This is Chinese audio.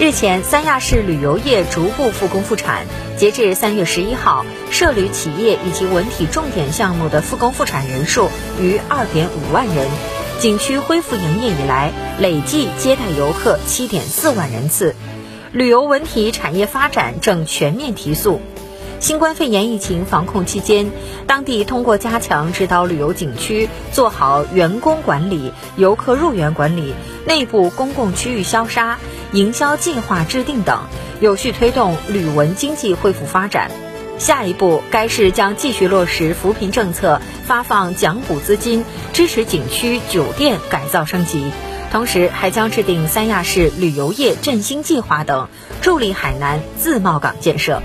日前，三亚市旅游业逐步复工复产。截至三月十一号，涉旅企业以及文体重点项目的复工复产人数逾二点五万人。景区恢复营业以来，累计接待游客七点四万人次，旅游文体产业发展正全面提速。新冠肺炎疫情防控期间，当地通过加强指导旅游景区做好员工管理、游客入园管理、内部公共区域消杀。营销计划制定等，有序推动旅文经济恢复发展。下一步，该市将继续落实扶贫政策，发放奖补资金，支持景区酒店改造升级。同时，还将制定三亚市旅游业振兴计划等，助力海南自贸港建设。